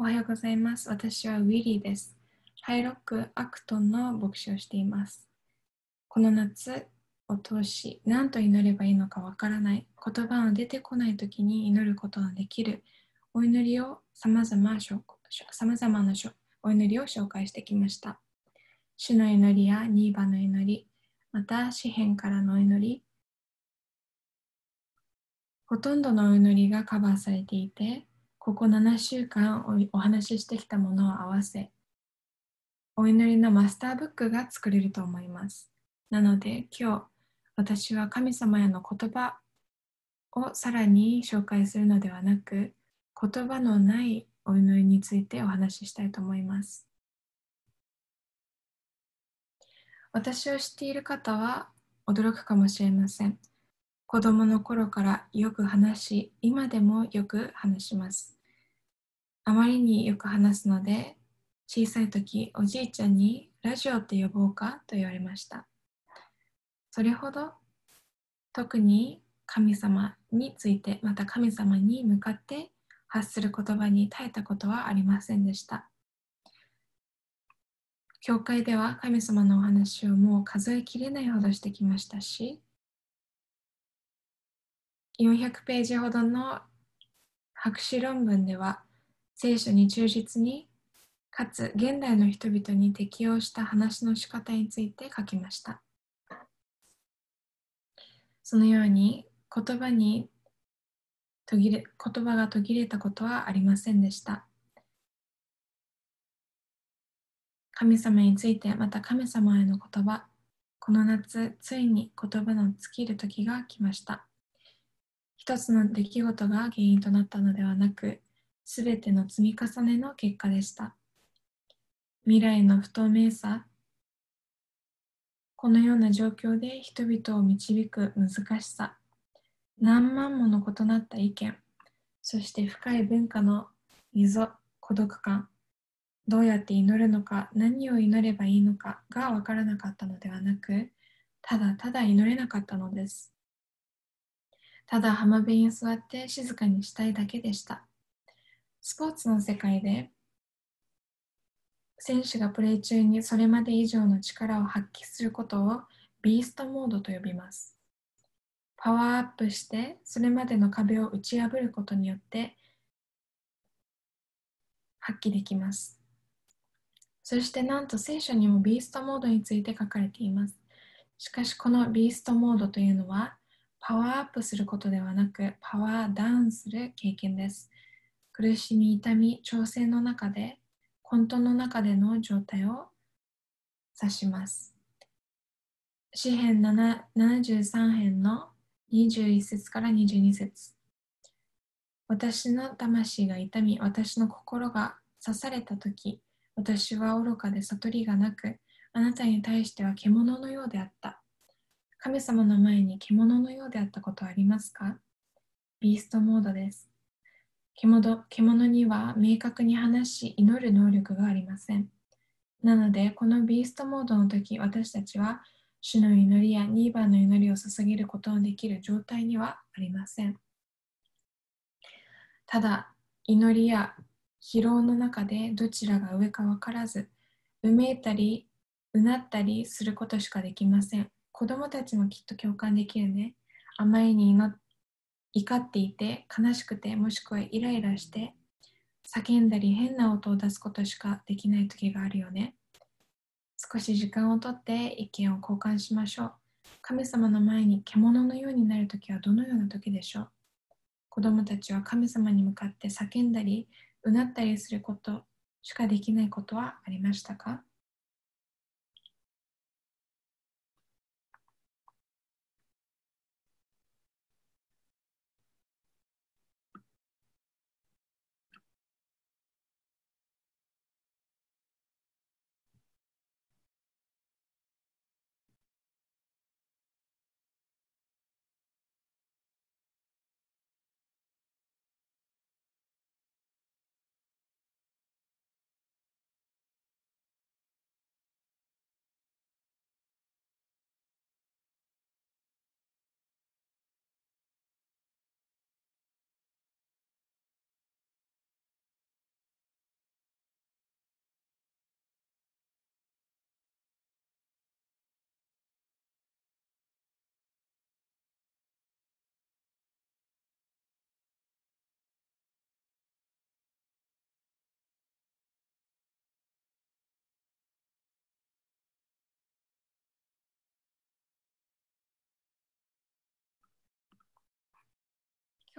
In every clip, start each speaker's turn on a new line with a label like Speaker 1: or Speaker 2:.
Speaker 1: おはようございます。私はウィリーです。ハイロック・アクトンの牧師をしています。この夏を通し、何と祈ればいいのかわからない、言葉が出てこないときに祈ることができる、お祈りをさまざまなお祈りを紹介してきました。主の祈りやニーバの祈り、また詩篇からの祈り、ほとんどのお祈りがカバーされていて、ここ7週間お話ししてきたものを合わせ、お祈りのマスターブックが作れると思います。なので今日、私は神様への言葉をさらに紹介するのではなく、言葉のないお祈りについてお話ししたいと思います。私を知っている方は驚くかもしれません。子供の頃からよく話し、今でもよく話します。あまりによく話すので、小さい時、おじいちゃんにラジオって呼ぼうかと言われました。それほど特に神様について、また神様に向かって発する言葉に耐えたことはありませんでした。教会では神様のお話をもう数えきれないほどしてきましたし、400ページほどの博士論文では聖書に忠実にかつ現代の人々に適応した話の仕方について書きました。そのように言葉に途切れ言葉が途切れたことはありませんでした。神様についてまた神様への言葉、この夏ついに言葉の尽きる時が来ました。一つの出来事が原因となったのではなく、すべての積み重ねの結果でした。未来の不透明さ、このような状況で人々を導く難しさ、何万もの異なった意見、そして深い文化の溝、孤独感、どうやって祈るのか、何を祈ればいいのか。がわからなかったのではなく、ただただ祈れなかったのです。ただ浜辺に座って静かにしたいだけでした。スポーツの世界で選手がプレー中にそれまで以上の力を発揮することをビーストモードと呼びます。パワーアップしてそれまでの壁を打ち破ることによって発揮できます。そしてなんと聖書にもビーストモードについて書かれています。しかしこのビーストモードというのはパワーアップすることではなくパワーダウンする経験です。苦しみ、痛み、挑戦の中で混沌の中での状態を指します。詩編73編の21節から22節私の魂が痛み、私の心が刺されたとき、私は愚かで悟りがなく、あなたに対しては獣のようであった。神様の前に獣のようであったことはありますか？ビーストモードです。獣獣には明確に話し祈る能力がありません。なので、このビーストモードの時、私たちは主の祈りやニーバーの祈りを捧げることのできる状態にはありません。ただ、祈りや疲労の中でどちらが上か分からず、うめいたり、うなったりすることしかできません。子供たちもきっと共感できるね。あまりに怒っていて、悲しくて、もしくはイライラして、叫んだり変な音を出すことしかできない時があるよね。少し時間をとって意見を交換しましょう。神様の前に獣のようになるときはどのような時でしょう子供たちは神様に向かって叫んだり、うなったりすることしかできないことはありましたか？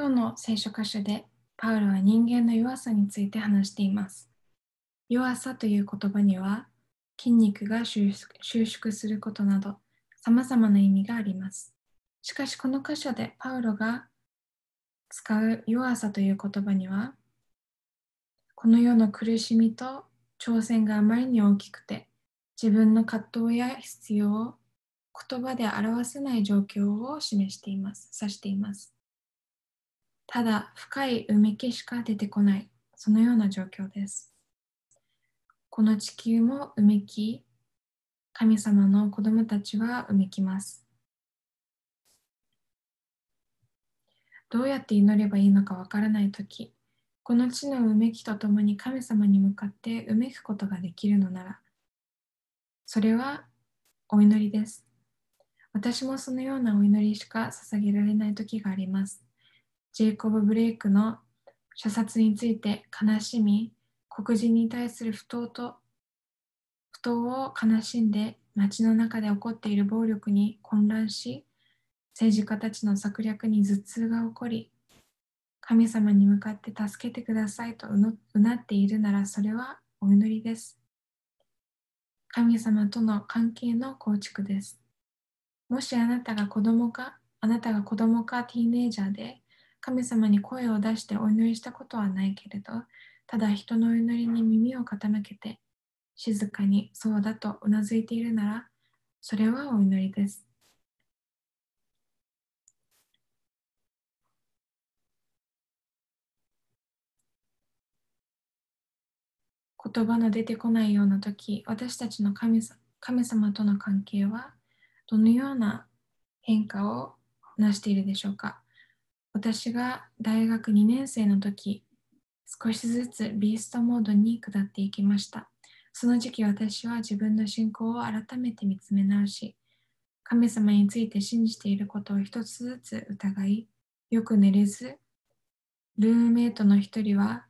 Speaker 1: 今日の聖書箇所でパウロは人間の弱さについて話しています。弱さという言葉には筋肉が収縮することなど様々な意味があります。しかしこの箇所でパウロが使う弱さという言葉にはこの世の苦しみと挑戦があまりに大きくて自分の葛藤や必要を言葉で表せない状況を示しています、指しています。ただ深いうめきしか出てこない、そのような状況です。この地球もうめき、神様の子供たちはうめきます。どうやって祈ればいいのかわからないとき、この地のうめきとともに神様に向かってうめくことができるのなら、それはお祈りです。私もそのようなお祈りしか捧げられない時があります。ジェイコブ・ブレイクの射殺について悲しみ、黒人に対する不当と不当を悲しんで街の中で起こっている暴力に混乱し、政治家たちの策略に頭痛が起こり、神様に向かって助けてくださいとうなっているならそれはお祈りです。神様との関係の構築です。もしあなたが子供か、あなたが子供かティーネイジャーで神様に声を出してお祈りしたことはないけれど、ただ人のお祈りに耳を傾けて静かにそうだとうなずいているなら、それはお祈りです。言葉の出てこないような時、私たちの神神様との関係はどのような変化をなしているでしょうか？私が大学2年生の時、少しずつビーストモードに下っていきました。その時期私は自分の信仰を改めて見つめ直し、神様について信じていることを一つずつ疑い、よく寝れず、ルームメイトの一人は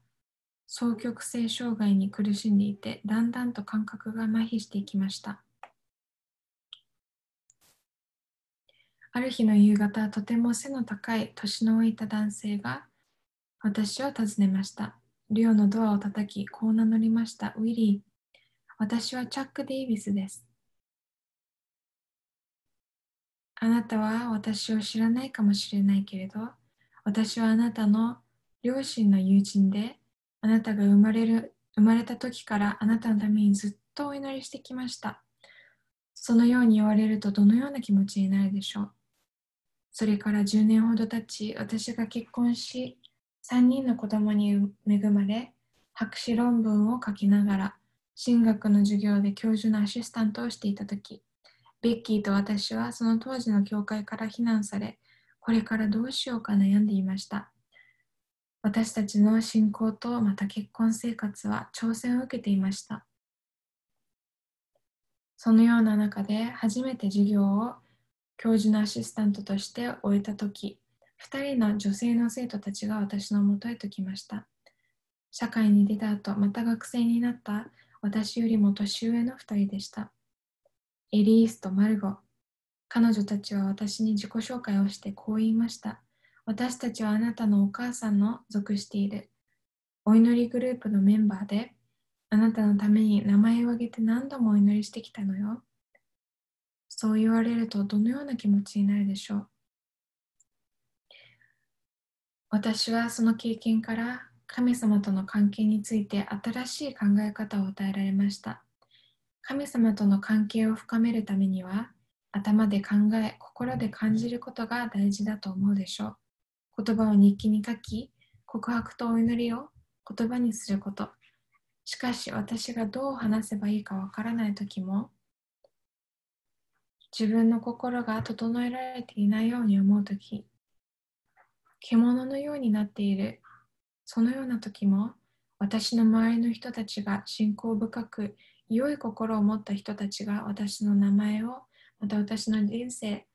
Speaker 1: 双極性障害に苦しんでいて、だんだんと感覚が麻痺していきました。ある日の夕方、とても背の高い年の老いた男性が私を訪ねました。リオのドアを叩き、こう名乗りました。ウィリー、私はチャック・デイビスです。あなたは私を知らないかもしれないけれど、私はあなたの両親の友人で、あなたが生まれる生まれた時からあなたのためにずっとお祈りしてきました。そのように言われるとどのような気持ちになるでしょう？それから10年ほど経ち、私が結婚し、3人の子供に恵まれ、博士論文を書きながら、進学の授業で教授のアシスタントをしていた時、ベッキーと私はその当時の教会から非難され、これからどうしようか悩んでいました。私たちの信仰とまた結婚生活は挑戦を受けていました。そのような中で初めて授業を教授のアシスタントとして終えたとき、2人の女性の生徒たちが私のもとへと来ました。社会に出た後、また学生になった私よりも年上の2人でした。エリースとマルゴ。彼女たちは私に自己紹介をしてこう言いました。私たちはあなたのお母さんの属しているお祈りグループのメンバーで、あなたのために名前を挙げて何度もお祈りしてきたのよ。そう言われるとどのような気持ちになるでしょう？私はその経験から神様との関係について新しい考え方を与えられました。神様との関係を深めるためには頭で考え、心で感じることが大事だと思うでしょう。言葉を日記に書き、告白とお祈りを言葉にすること。しかし私がどう話せばいいかわからない時も、自分の心が整えられていないように思う時、獣のようになっている、そのような時も、私の周りの人たちが信仰深く、良い心を持った人たちが私の名前を、また私の人生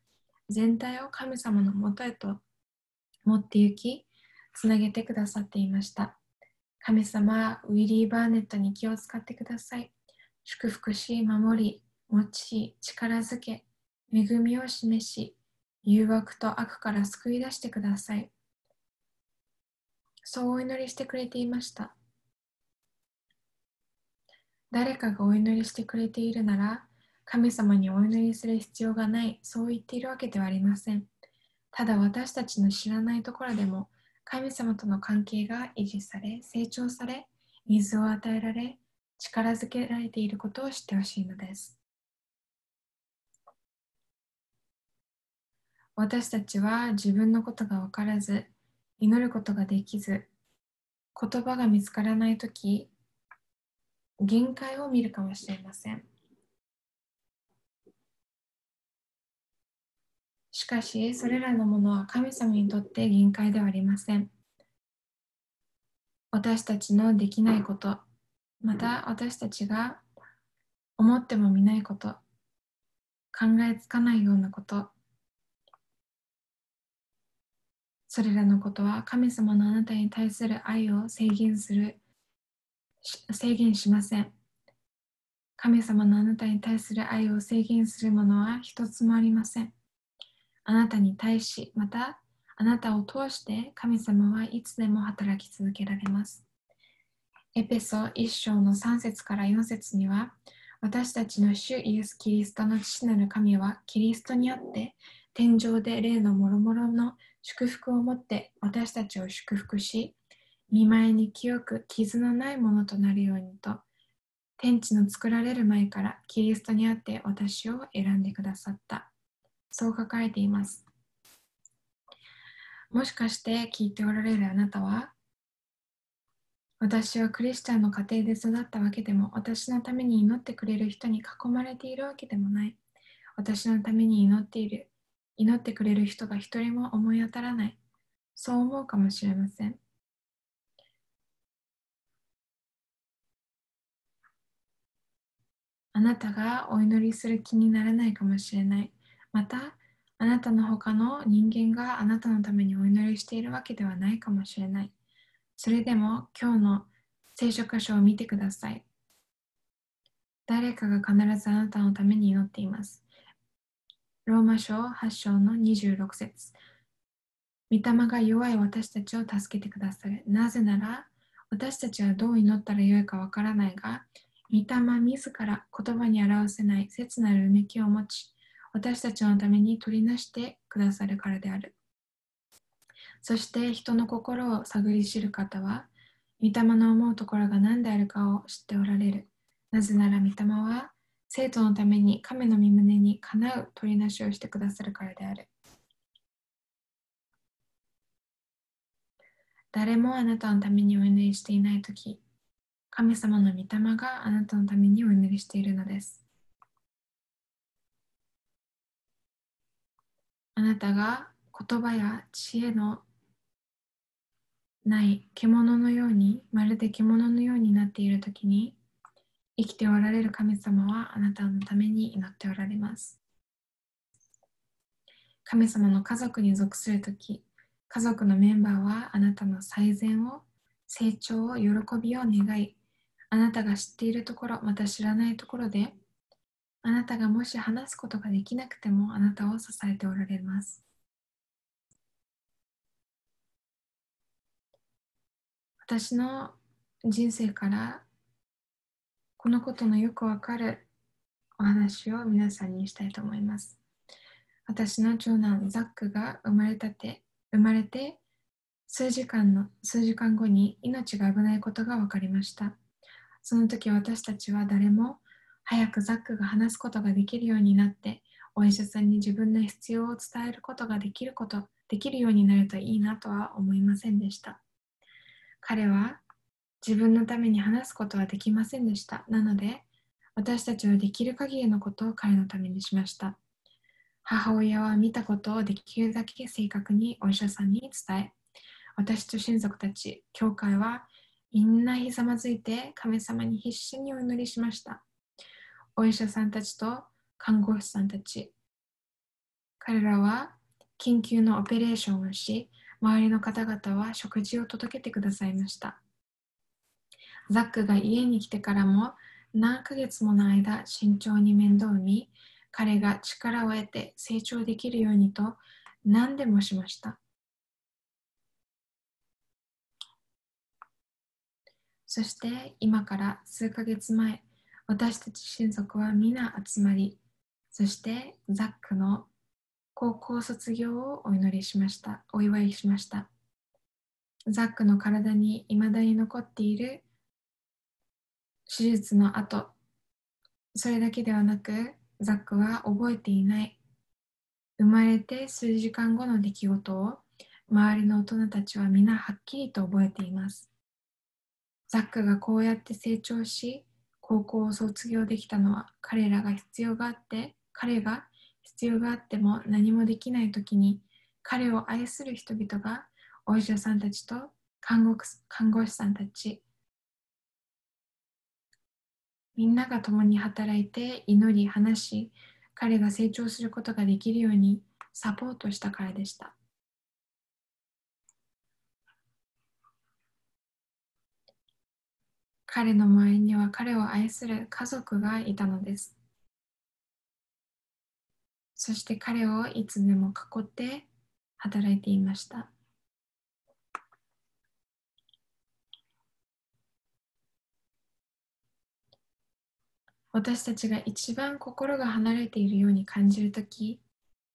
Speaker 1: 全体を神様のもとへと持って行き、つなげてくださっていました。神様、ウィリー・バーネットに気を使ってください。祝福し、守り、持ち、力づけ、恵みを示し、誘惑と悪から救い出してください。そうお祈りしてくれていました。誰かがお祈りしてくれているなら、神様にお祈りする必要がない、そう言っているわけではありません。ただ私たちの知らないところでも、神様との関係が維持され、成長され、水を与えられ、力づけられていることを知ってほしいのです。私たちは自分のことが分からず、祈ることができず、言葉が見つからないとき、限界を見るかもしれません。しかし、それらのものは神様にとって限界ではありません。私たちのできないこと、また私たちが思ってもみないこと、考えつかないようなこと、それらのことは神様のあなたに対する愛を制限する、制限しません。神様のあなたに対する愛を制限するものは一つもありません。あなたに対し、またあなたを通して神様はいつでも働き続けられます。エペソ1章の3節から4節には、私たちの主イエス・キリストの父なる神はキリストにあって天上で霊のもろもろの祝福をもって私たちを祝福し、見舞いに清く傷のないものとなるようにと、天地の作られる前からキリストにあって私を選んでくださった。そう書かれています。もしかして聞いておられるあなたは、私はクリスチャンの家庭で育ったわけでも、私のために祈ってくれる人に囲まれているわけでもない。私のために祈っている祈ってくれる人が一人も思い当たらない。そう思うかもしれません。あなたがお祈りする気にならないかもしれない。また、あなたの他の人間があなたのためにお祈りしているわけではないかもしれない。それでも今日の聖書箇所を見てください。誰かが必ずあなたのために祈っています。ローマ書8章の26節御霊が弱い私たちを助けてくださる。なぜなら、私たちはどう祈ったらよいかわからないが、御霊自ら言葉に表せない切なるうめきを持ち、私たちのために取りなしてくださるからである。そして人の心を探り知る方は、御霊の思うところが何であるかを知っておられる。なぜなら御霊は生徒のために亀の身胸にかなう取りなしをしてくださるからである。誰もあなたのためにお祈りしていないとき、神様の御霊があなたのためにお祈りしているのです。あなたが言葉や知恵のない獣のように、まるで獣のようになっているときに、生きておられる神様はあなたのために祈っておられます。神様の家族に属するとき、家族のメンバーはあなたの最善を、成長を、喜びを願い、あなたが知っているところ、また知らないところで、あなたがもし話すことができなくてもあなたを支えておられます。私の人生からこのことのよくわかるお話を皆さんにしたいと思います。私の長男ザックが生まれたて生まれて数時間の数時間後に命が危ないことが分かりました。その時私たちは誰も早くザックが話すことができるようになってお医者さんに自分の必要を伝えることができることできるようになるといいなとは思いませんでした。彼は自分のために話すことはできませんでした。なので、私たちはできる限りのことを彼のためにしました。母親は見たことをできるだけ正確にお医者さんに伝え、私と親族たち、教会はみんなひざまずいて神様に必死にお祈りしました。お医者さんたちと看護師さんたち、彼らは緊急のオペレーションをし、周りの方々は食事を届けてくださいました。ザックが家に来てからも何ヶ月もの間慎重に面倒を見彼が力を得て成長できるようにと何でもしましたそして今から数ヶ月前、私たち親族は皆集まり、そしてザックの高校卒業をお祈りしました。お祝いしました。ザックの体に未だに残っている手術の後、それだけではなく、ザックは覚えていない。生まれて数時間後の出来事を周りの大人たちは皆はっきりと覚えています。ザックがこうやって成長し、高校を卒業できたのは彼らが必要があって、彼が必要があっても何もできない時に彼を愛する人々がお医者さんたちと看護看護師さんたちみんなが共に働いて祈り話し彼が成長することができるようにサポートしたからでした彼の周りには彼を愛する家族がいたのですそして彼をいつでも囲って働いていました。私たちが一番心が離れているように感じるとき、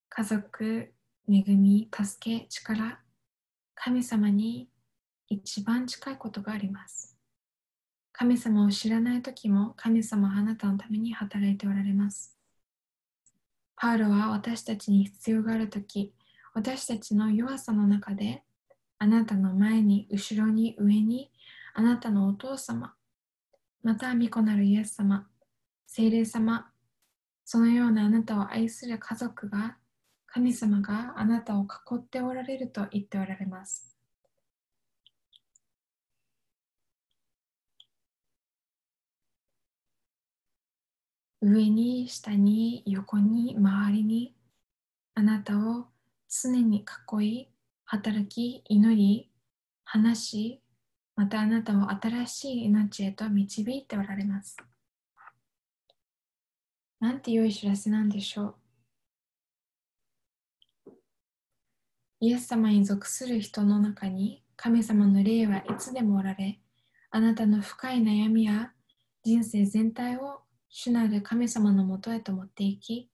Speaker 1: 家族、恵み、助け、力、神様に一番近いことがあります。神様を知らないときも神様はあなたのために働いておられます。パウロは私たちに必要があるとき、私たちの弱さの中で、あなたの前に、後ろに、上に、あなたのお父様、また御子なるイエス様、聖霊様、そのようなあなたを愛する家族が、神様があなたを囲っておられると言っておられます。上に下に横に周りにあなたを常に囲い働き祈り話しまたあなたを新しい命へと導いておられます。なんて良い知らせなんでしょう。イエス様に属する人の中に神様の霊はいつでもおられ、あなたの深い悩みや人生全体を主なる神様のもとへと持っていき、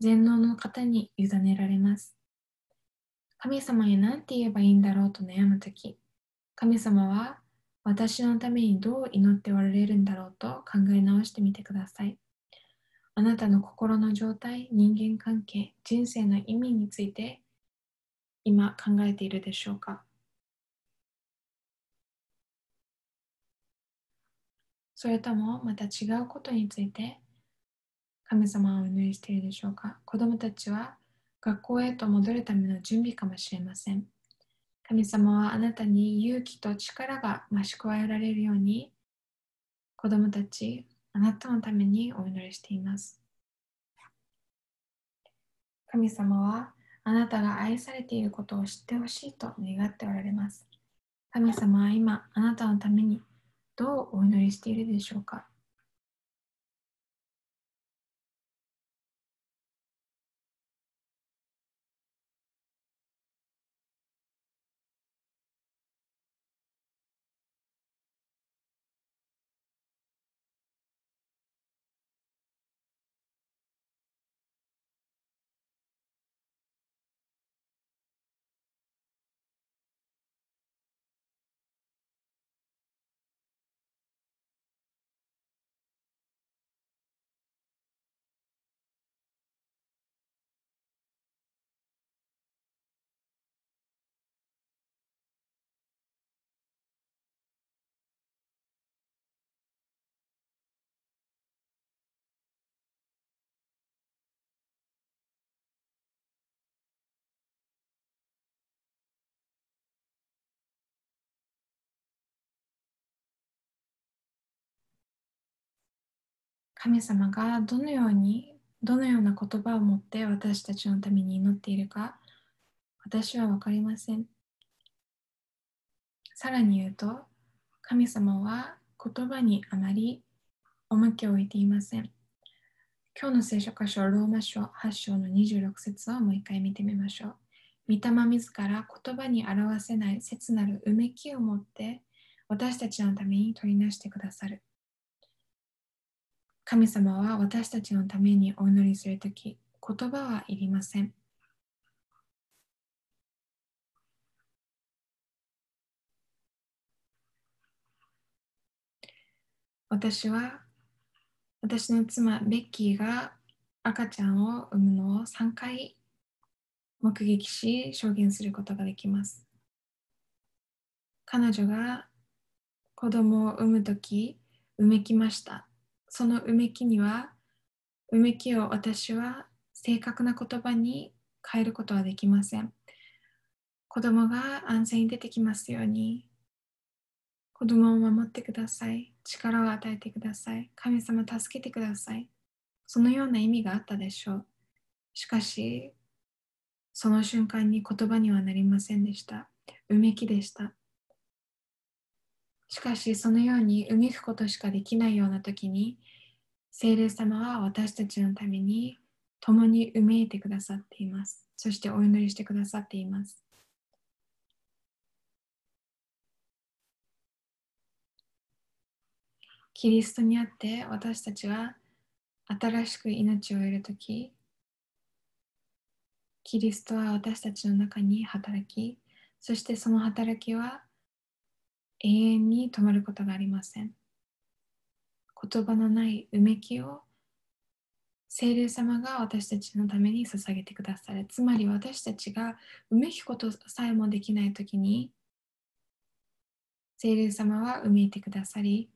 Speaker 1: 全能の方に委ねられます。神様に何て言えばいいんだろうと悩むとき、神様は私のためにどう祈っておられるんだろうと考え直してみてください。あなたの心の状態、人間関係、人生の意味について今考えているでしょうか？それともまた違うことについて神様をお祈りしているでしょうか？子供たちは学校へと戻るための準備かもしれません。神様はあなたに勇気と力が増し加えられるように子供たち、あなたのためにお祈りしています。神様はあなたが愛されていることを知ってほしいと願っておられます。神様は今あなたのためにどうお祈りしているでしょうか？神様がどのようにどのような言葉を持って私たちのために祈っているか私は分かりません。さらに言うと神様は言葉にあまり重きを置いていません。今日の聖書箇所ローマ書8章の26節をもう一回見てみましょう。御霊自ら言葉に表せない切なるうめきを持って私たちのために取りなしてくださる。神様は私たちのためにお祈りするとき、言葉はいりません。私は私の妻ベッキーが赤ちゃんを産むのを3回目撃し証言することができます。彼女が子供を産むとき、うめきました。そのうめきには、うめきを私は正確な言葉に変えることはできません。子供が安全に出てきますように、子供を守ってください。力を与えてください。神様助けてください。そのような意味があったでしょう。しかし、その瞬間に言葉にはなりませんでした。うめきでした。しかし、そのようにうめくことしかできないような時に、聖霊様は私たちのために共にうめいてくださっています。そしてお祈りしてくださっています。キリストにあって私たちは新しく命を得るとき、キリストは私たちの中に働き、そしてその働きは永遠に止まることがありません。言葉のないうめきを聖霊様が私たちのために捧げてくださる。つまり私たちがうめきことさえもできないときに、聖霊様はうめいてくださり、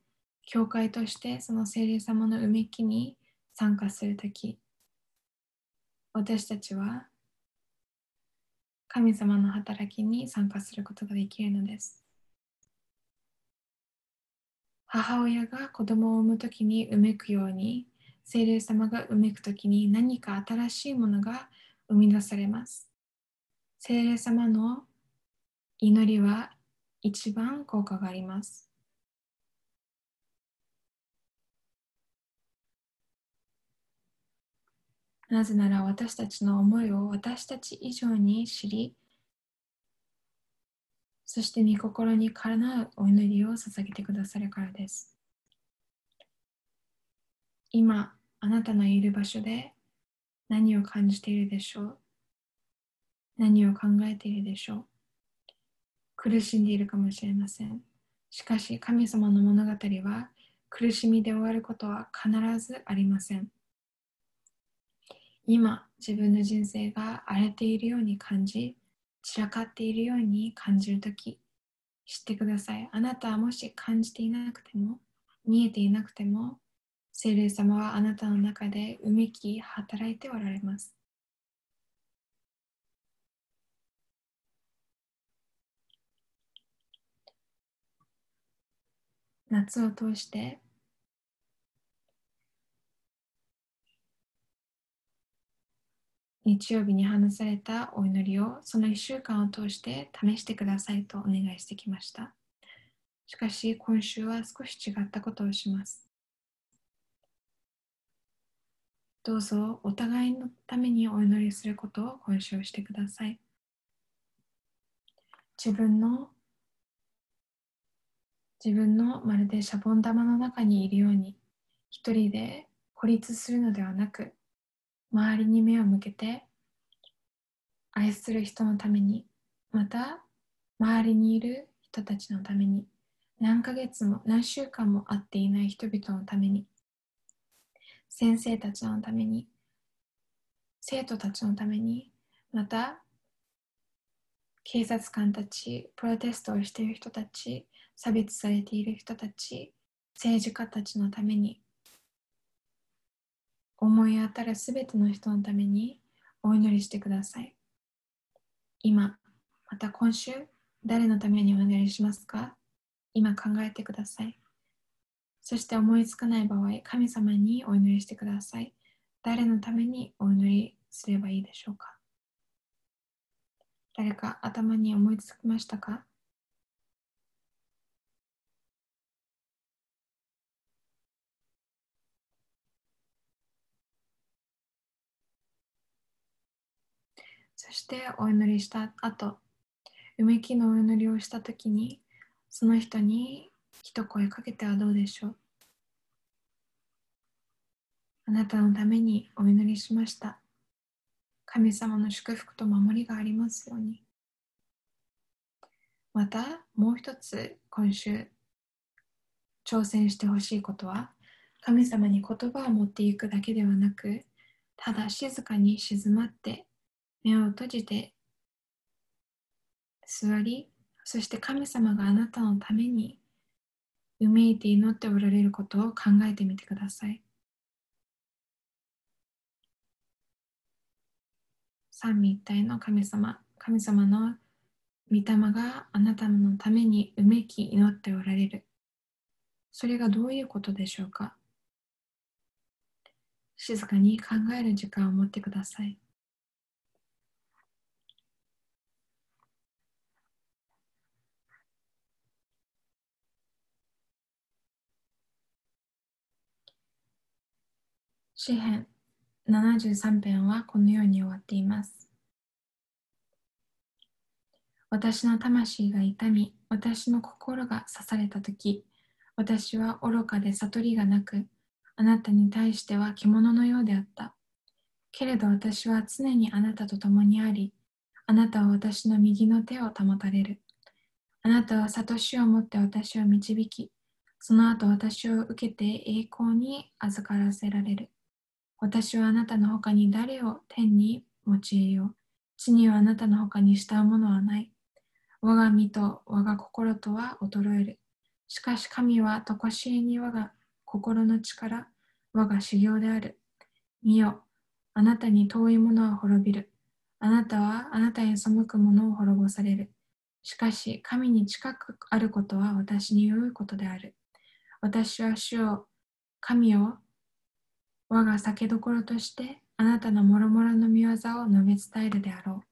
Speaker 1: 教会としてその聖霊様のうめきに参加するとき、私たちは神様の働きに参加することができるのです。母親が子供を産むときにうめくように、聖霊様がうめくときに何か新しいものが生み出されます。聖霊様の祈りは一番効果があります。なぜなら私たちの思いを私たち以上に知り、そして御心にかなうお祈りを捧げてくださるからです。今、あなたのいる場所で何を感じているでしょう？何を考えているでしょう？苦しんでいるかもしれません。しかし、神様の物語は苦しみで終わることは必ずありません。今自分の人生が荒れているように感じ散らかっているように感じるとき知ってください。あなたはもし感じていなくても見えていなくても聖霊様はあなたの中でうめき働いておられます。夏を通して日曜日に話されたお祈りをその1週間を通して試してくださいとお願いしてきました。しかし今週は少し違ったことをします。どうぞお互いのためにお祈りすることを今週してください。自分の自分のまるでシャボン玉の中にいるように一人で孤立するのではなく周りに目を向けて愛する人のためにまた周りにいる人たちのために何ヶ月も何週間も会っていない人々のために先生たちのために生徒たちのためにまた警察官たちプロテストをしている人たち差別されている人たち政治家たちのために思い当たるすべての人のためにお祈りしてください。今、また今週、誰のためにお祈りしますか？今考えてください。そして思いつかない場合、神様にお祈りしてください。誰のためにお祈りすればいいでしょうか？誰か頭に思いつきましたか？そしてお祈りした後、うめきのお祈りをしたときに、その人に一声かけてはどうでしょうあなたのためにお祈りしました。神様の祝福と守りがありますように。また、もう一つ今週挑戦してほしいことは、神様に言葉を持っていくだけではなく、ただ静かに静まって目を閉じて座り、そして神様があなたのためにうめいて祈っておられることを考えてみてください。三位一体の神様、神様の御霊があなたのためにうめき祈っておられる。それがどういうことでしょうか静かに考える時間を持ってください。詩編73編はこのように終わっています。私の魂が痛み、私の心が刺されたとき、私は愚かで悟りがなく、あなたに対しては獣のようであった。けれど私は常にあなたと共にあり、あなたは私の右の手を保たれる。あなたは悟しを持って私を導き、その後私を受けて栄光に預からせられる。私はあなたの他に誰を天に用いよう。地にはあなたの他に慕うものはない。我が身と我が心とは衰える。しかし神はとこしえに我が心の力、我が修行である。見よ、あなたに遠いものは滅びる。あなたはあなたへ背くものを滅ぼされる。しかし神に近くあることは私に良いことである。私は主を、神を我が酒どころとしてあなたのもろもろの御業を述べ伝えるであろう。